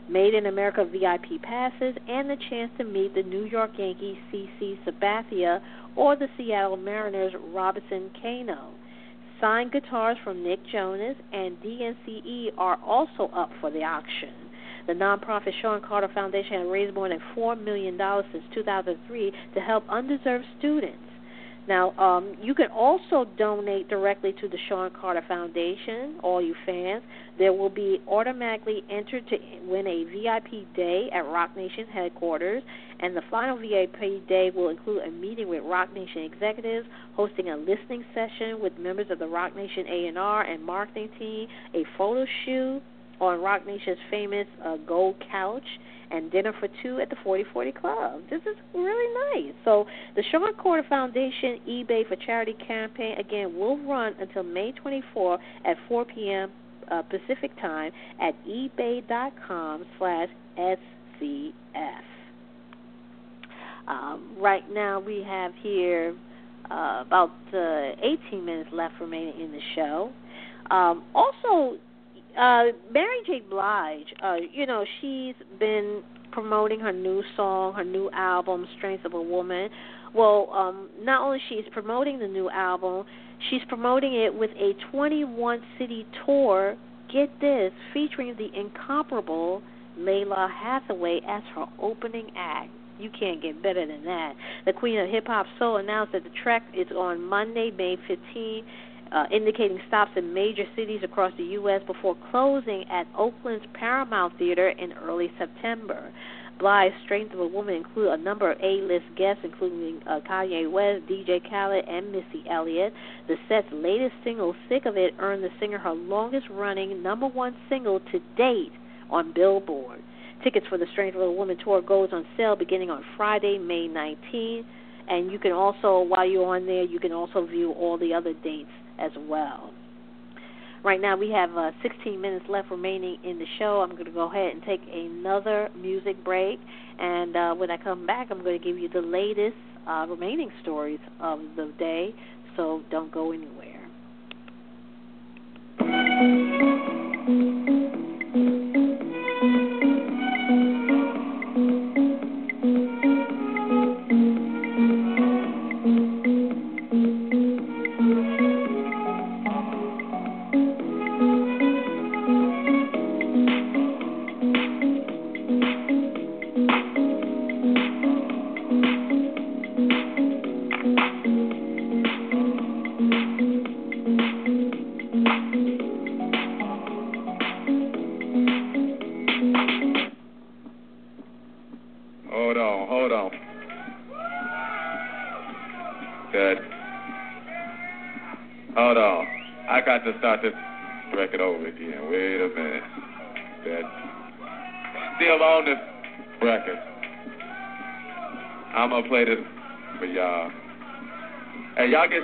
Made in America VIP passes and the chance to meet the New York Yankees CC Sabathia or the Seattle Mariners Robinson Cano. Signed guitars from Nick Jonas and DNCE are also up for the auction. The nonprofit Sean Carter Foundation has raised more than $4 million since 2003 to help undeserved students. Now, um, you can also donate directly to the Sean Carter Foundation, all you fans. There will be automatically entered to win a VIP day at Roc Nation headquarters, and the final VIP day will include a meeting with Roc Nation executives, hosting a listening session with members of the Roc Nation A&R and marketing team, a photo shoot on Roc Nation's famous uh, gold couch, and dinner for two at the 4040 Club. This is really nice. So, the Sean Carter Foundation eBay for Charity campaign, again, will run until May 24 at 4 p.m. Uh, Pacific time at ebay.com slash SCF. Um, right now, we have here uh, about uh, 18 minutes left remaining in the show. Um, also, uh, Mary J. Blige, uh, you know, she's been promoting her new song, her new album, Strength of a Woman. Well, um, not only she's promoting the new album, she's promoting it with a 21 city tour. Get this, featuring the incomparable Lalah Hathaway as her opening act. You can't get better than that. The Queen of Hip Hop Soul announced that the trek is on Monday, May 15 uh, indicating stops in major cities across the U.S. before closing at Oakland's Paramount Theater in early September. Blige's Strength of a Woman include a number of A-list guests, including uh, Kanye West, DJ Khaled, and Missy Elliott. The set's latest single, "Sick of It," earned the singer her longest-running number one single to date on Billboard. Tickets for the Strength of a Woman tour goes on sale beginning on Friday, May 19th. And you can also, while you're on there, you can also view all the other dates as well. Right now, we have uh, 16 minutes left remaining in the show. I'm going to go ahead and take another music break. And uh, when I come back, I'm going to give you the latest uh, remaining stories of the day. So don't go anywhere.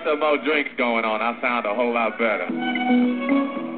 Get some more drinks going on. I sound a whole lot better.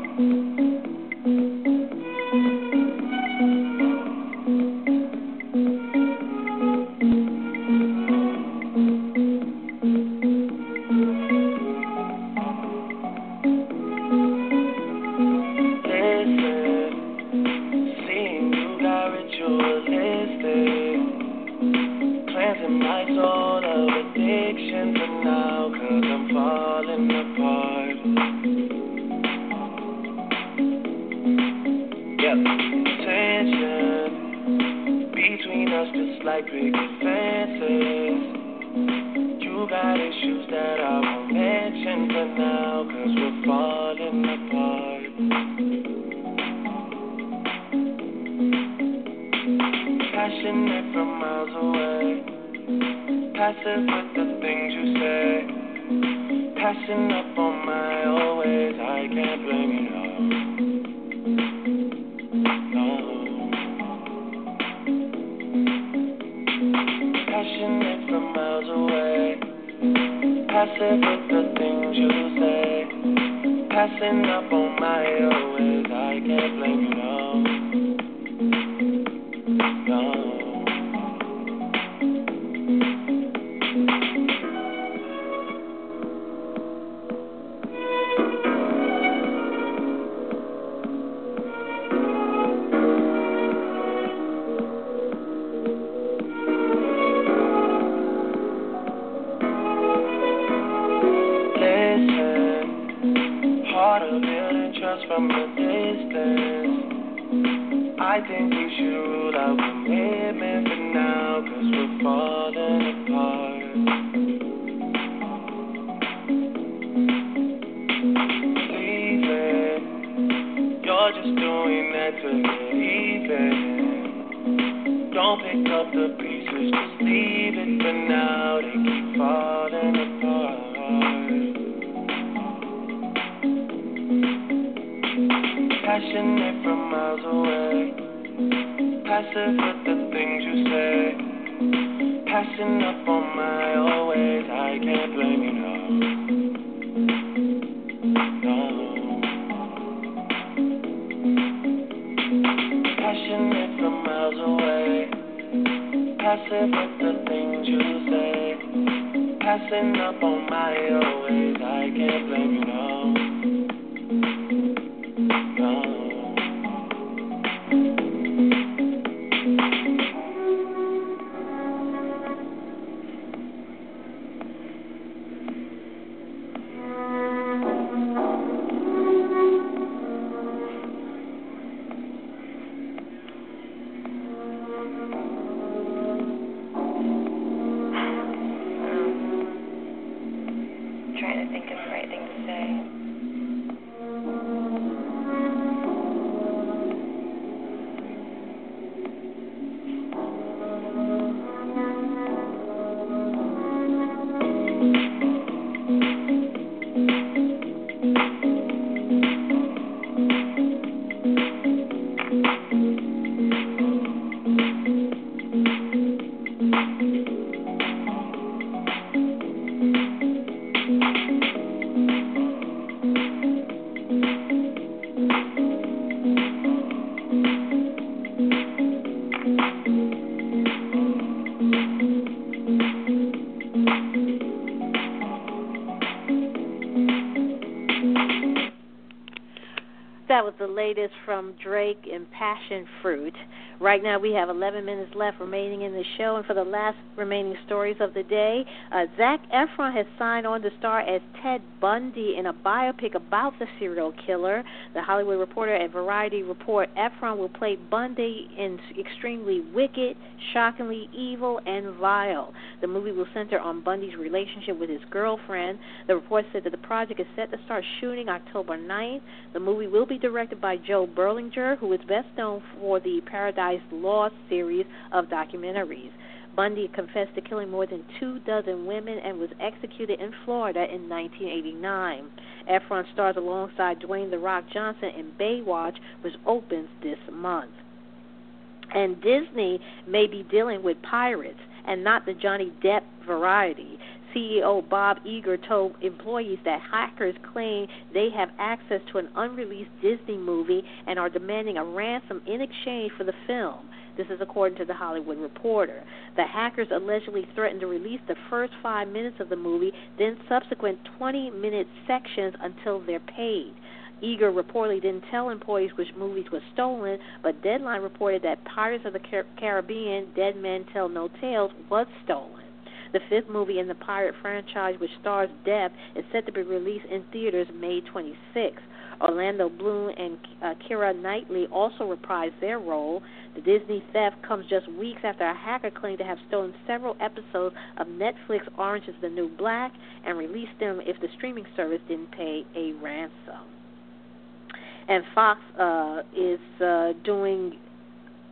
Think of the right thing to say. Latest from Drake and Passion Fruit. Right now, we have 11 minutes left remaining in the show, and for the last remaining stories of the day, uh, Zac Efron has signed on to star as Ted Bundy in a biopic about the serial killer. The Hollywood Reporter and Variety report Efron will play Bundy in extremely wicked, shockingly evil, and vile. The movie will center on Bundy's relationship with his girlfriend. The report said that the project is set to start shooting October 9th. The movie will be directed by Joe Berlinger, who is best known for the Paradise Lost series of documentaries. Bundy confessed to killing more than two dozen women and was executed in Florida in 1989. Efron stars alongside Dwayne The Rock Johnson in Baywatch, which opens this month. And Disney may be dealing with pirates and not the Johnny Depp variety. CEO Bob Iger told employees that hackers claim they have access to an unreleased Disney movie and are demanding a ransom in exchange for the film. This is according to the Hollywood Reporter. The hackers allegedly threatened to release the first five minutes of the movie, then subsequent 20 minute sections until they're paid. Iger reportedly didn't tell employees which movies were stolen, but Deadline reported that Pirates of the Car- Caribbean Dead Men Tell No Tales was stolen. The fifth movie in the pirate franchise, which stars Depp, is set to be released in theaters May 26. Orlando Bloom and uh, Keira Knightley also reprised their role. The Disney theft comes just weeks after a hacker claimed to have stolen several episodes of Netflix Orange is the New Black and released them if the streaming service didn't pay a ransom. And Fox uh, is uh, doing,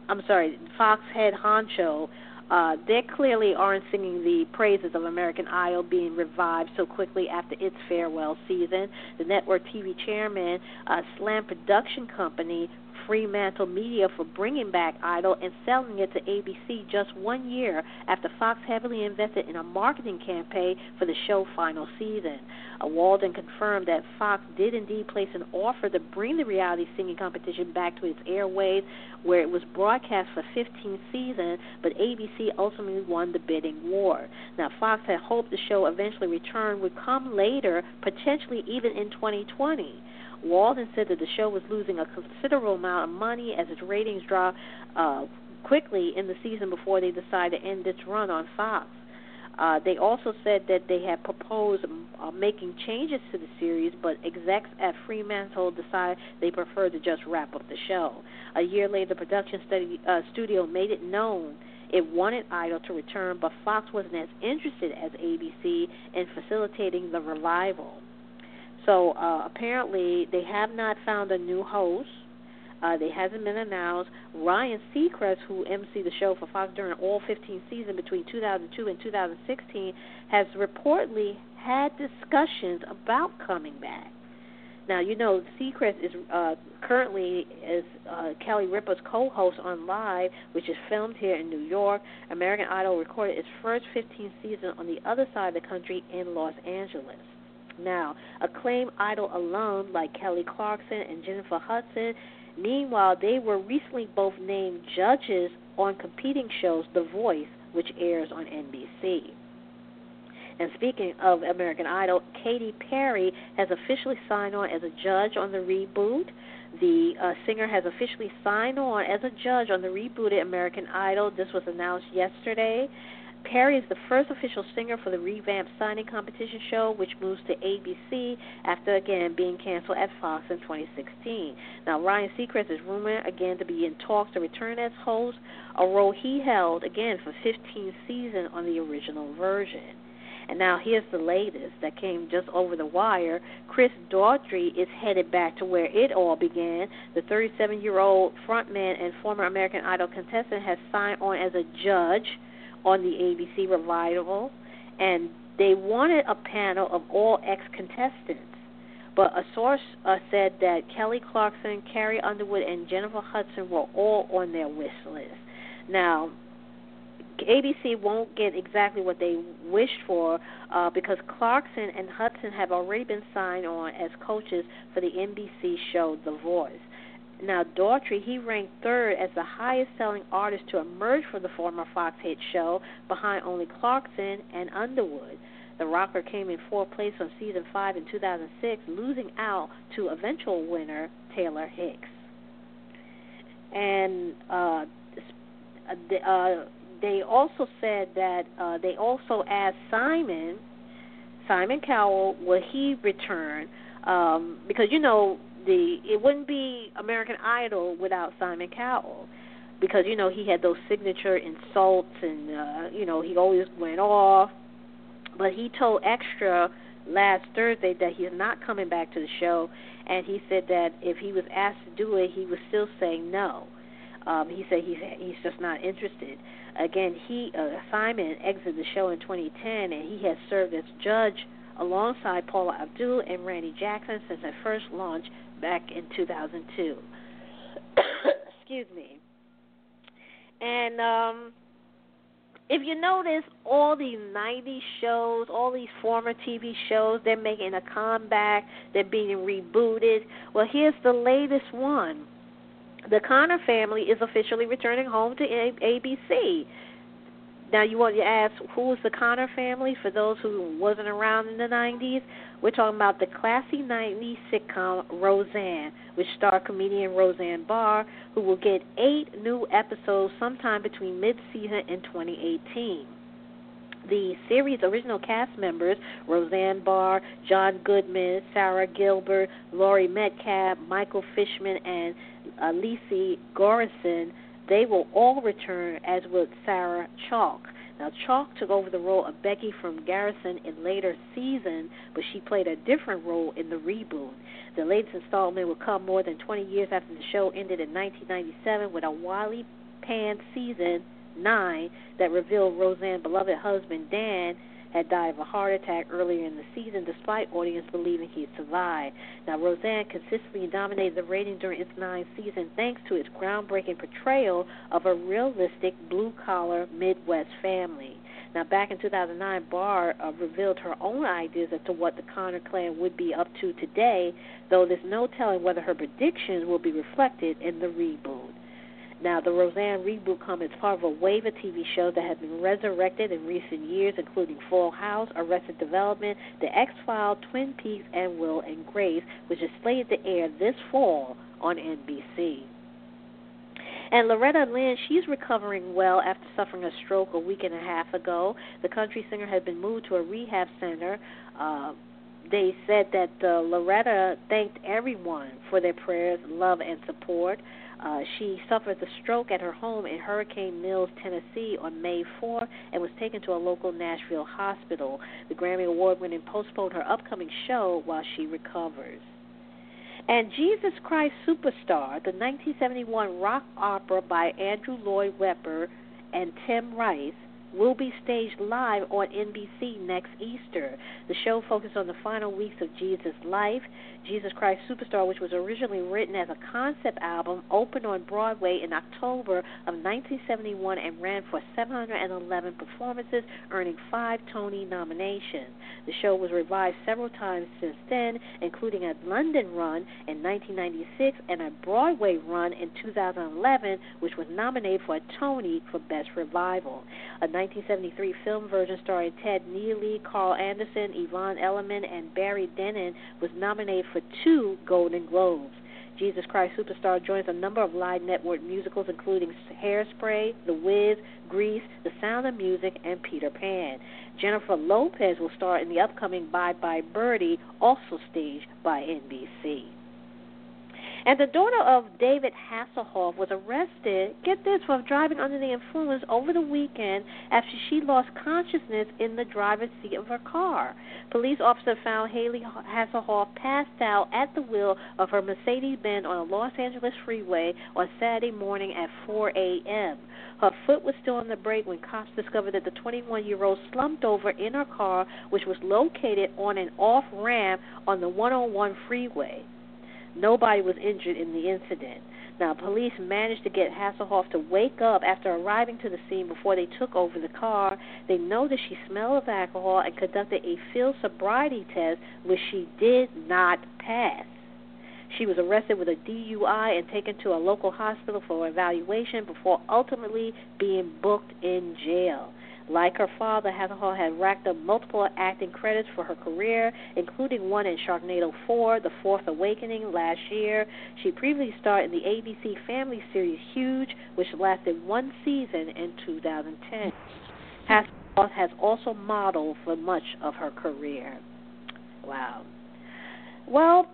I'm sorry, Fox head honcho uh, they clearly aren't singing the praises of American Idol being revived so quickly after its farewell season. The network TV chairman, uh, Slam Production Company, Fremantle Media for bringing back Idol and selling it to ABC just one year after Fox heavily invested in a marketing campaign for the show's final season. Walden confirmed that Fox did indeed place an offer to bring the reality singing competition back to its airwaves, where it was broadcast for 15 seasons, but ABC ultimately won the bidding war. Now, Fox had hoped the show eventually return would come later, potentially even in 2020. Walden said that the show was losing a considerable amount of money as its ratings dropped uh, quickly in the season before they decided to end its run on Fox. Uh, they also said that they had proposed uh, making changes to the series, but execs at Fremantle decided they preferred to just wrap up the show. A year later, the production study, uh, studio made it known it wanted Idol to return, but Fox wasn't as interested as ABC in facilitating the revival. So uh, apparently, they have not found a new host. Uh, they hasn't been announced. Ryan Seacrest, who emceed the show for Fox during all 15 seasons between 2002 and 2016, has reportedly had discussions about coming back. Now, you know, Seacrest is uh, currently is uh, Kelly Ripa's co-host on Live, which is filmed here in New York. American Idol recorded its first 15 season on the other side of the country in Los Angeles. Now, acclaimed Idol alum like Kelly Clarkson and Jennifer Hudson, meanwhile, they were recently both named judges on competing shows The Voice, which airs on NBC. And speaking of American Idol, Katy Perry has officially signed on as a judge on the reboot. The uh, singer has officially signed on as a judge on the rebooted American Idol. This was announced yesterday. Perry is the first official singer for the revamped signing competition show, which moves to ABC after again being canceled at Fox in 2016. Now, Ryan Seacrest is rumored again to be in talks to return as host, a role he held again for 15 seasons on the original version. And now here's the latest that came just over the wire. Chris Daughtry is headed back to where it all began. The 37-year-old frontman and former American Idol contestant has signed on as a judge on the ABC revival, and they wanted a panel of all ex-contestants. But a source uh, said that Kelly Clarkson, Carrie Underwood, and Jennifer Hudson were all on their wish list. Now, ABC won't get exactly what they wished for uh, because Clarkson and Hudson have already been signed on as coaches for the NBC show The Voice. Now, Daughtry, he ranked third as the highest selling artist to emerge from the former Fox hit show, behind only Clarkson and Underwood. The rocker came in fourth place on season five in 2006, losing out to eventual winner Taylor Hicks. And uh, uh, they also said that uh, they also asked Simon, Simon Cowell, will he return? Um, because you know the it wouldn't be American Idol without Simon Cowell, because you know he had those signature insults and uh, you know he always went off. But he told Extra last Thursday that he's not coming back to the show, and he said that if he was asked to do it, he would still say no. Um, he said he's he's just not interested. Again, he uh, Simon exited the show in 2010, and he has served as judge alongside Paula Abdul and Randy Jackson since their first launch back in 2002. Excuse me. And um, if you notice, all these 90s shows, all these former TV shows, they're making a comeback. They're being rebooted. Well, here's the latest one. The Connor family is officially returning home to ABC. Now, you want to ask who is the Connor family? For those who wasn't around in the 90s, we're talking about the classy 90s sitcom Roseanne, which starred comedian Roseanne Barr, who will get eight new episodes sometime between mid-season and 2018. The series' original cast members, Roseanne Barr, John Goodman, Sara Gilbert, Laurie Metcalf, Michael Fishman, and uh, Lecy Goranson, they will all return, as will Sarah Chalke. Now, Chalke took over the role of Becky from Goranson in later season, but she played a different role in the reboot. The latest installment will come more than 20 years after the show ended in 1997 with a wildly panned season 9 that revealed Roseanne's beloved husband Dan had died of a heart attack earlier in the season, despite audience believing he'd survived. Now, Roseanne consistently dominated the ratings during its ninth season thanks to its groundbreaking portrayal of a realistic blue collar Midwest family. Now, back in 2009, Barr uh, revealed her own ideas as to what the Connor clan would be up to today, though there's no telling whether her predictions will be reflected in the reboot. Now, the Roseanne reboot comes as part of a wave of TV shows that have been resurrected in recent years, including Full House, Arrested Development, The X Files, Twin Peaks, and Will and Grace, which is slated to air this fall on NBC. And Loretta Lynn, she's recovering well after suffering a stroke a week and a half ago. The country singer had been moved to a rehab center. Uh, they said that uh, Loretta thanked everyone for their prayers, love, and support. Uh, she suffered the stroke at her home in Hurricane Mills, Tennessee on May 4 and was taken to a local Nashville hospital. The Grammy Award winning postponed her upcoming show while she recovers. And Jesus Christ Superstar, the 1971 rock opera by Andrew Lloyd Webber and Tim Rice, will be staged live on NBC next Easter. The show focused on the final weeks of Jesus' life. Jesus Christ Superstar, which was originally written as a concept album, opened on Broadway in October of 1971 and ran for 711 performances, earning five Tony nominations. The show was revised several times since then, including a London run in 1996 and a Broadway run in 2011, which was nominated for a Tony for Best Revival. A 1973 film version starring Ted Neeley, Carl Anderson, Yvonne Elliman, and Barry Dennen was nominated for two Golden Globes. Jesus Christ Superstar joins a number of live network musicals, including Hairspray, The Wiz, Grease, The Sound of Music, and Peter Pan. Jennifer Lopez will star in the upcoming Bye Bye Birdie, also staged by NBC. And the daughter of David Hasselhoff was arrested, get this, for driving under the influence over the weekend after she lost consciousness in the driver's seat of her car. Police officers found Hayley Hasselhoff passed out at the wheel of her Mercedes Benz on a Los Angeles freeway on Saturday morning at 4 a.m. Her foot was still on the brake when cops discovered that the 21 year old slumped over in her car, which was located on an off ramp on the 101 freeway. Nobody was injured in the incident. Now, police managed to get Hasselhoff to wake up after arriving to the scene before they took over the car. They noticed she smelled of alcohol and conducted a field sobriety test, which she did not pass. She was arrested with a DUI and taken to a local hospital for evaluation before ultimately being booked in jail. Like her father, Hasselhoff had racked up multiple acting credits for her career, including one in Sharknado 4, The Fourth Awakening, last year. She previously starred in the ABC Family series Huge, which lasted one season in 2010. Hasselhoff has also modeled for much of her career. Wow. Well,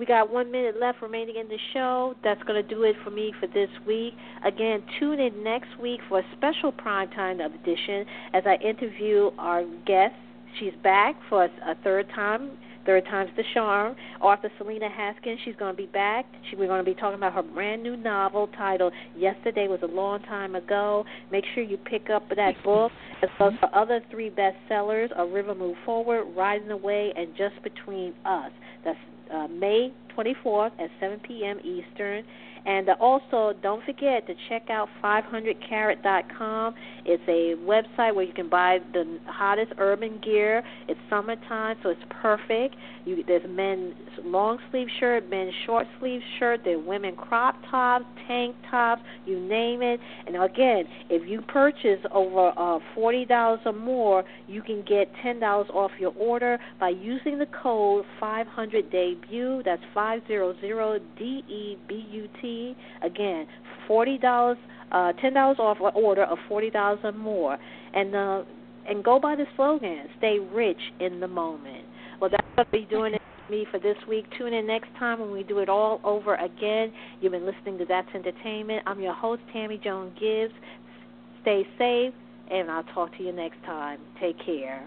we got one minute left remaining in the show. That's going to do it for me for this week. Again, tune in next week for a special primetime edition as I interview our guest. She's back for a, third time. Third time's the charm. Author Selena Haskins, she's going to be back. She, we're going to be talking about her brand new novel titled Yesterday Was a Long Time Ago. Make sure you pick up that book, as well as her other three bestsellers, A River Move Forward, Rising Away, and Just Between Us. That's uh, May 24th at 7 p.m. Eastern. And also, don't forget to check out 500carat.com. It's a website where you can buy the hottest urban gear. It's summertime, so it's perfect. You, there's men's long sleeve shirt, men's short sleeve shirt. There women crop tops, tank tops, you name it. And again, if you purchase over uh, forty dollars or more, you can get ten dollars off your order by using the code 500 debut. That's 500 D E B U T. Again, forty dollars, uh, ten dollars off an order of forty dollars or more, and uh, and go by the slogan: "Stay rich in the moment." Well, that's what we doing it me for this week. Tune in next time when we do it all over again. You've been listening to That's Entertainment. I'm your host, Tammy Jones Gibbs. Stay safe, and I'll talk to you next time. Take care.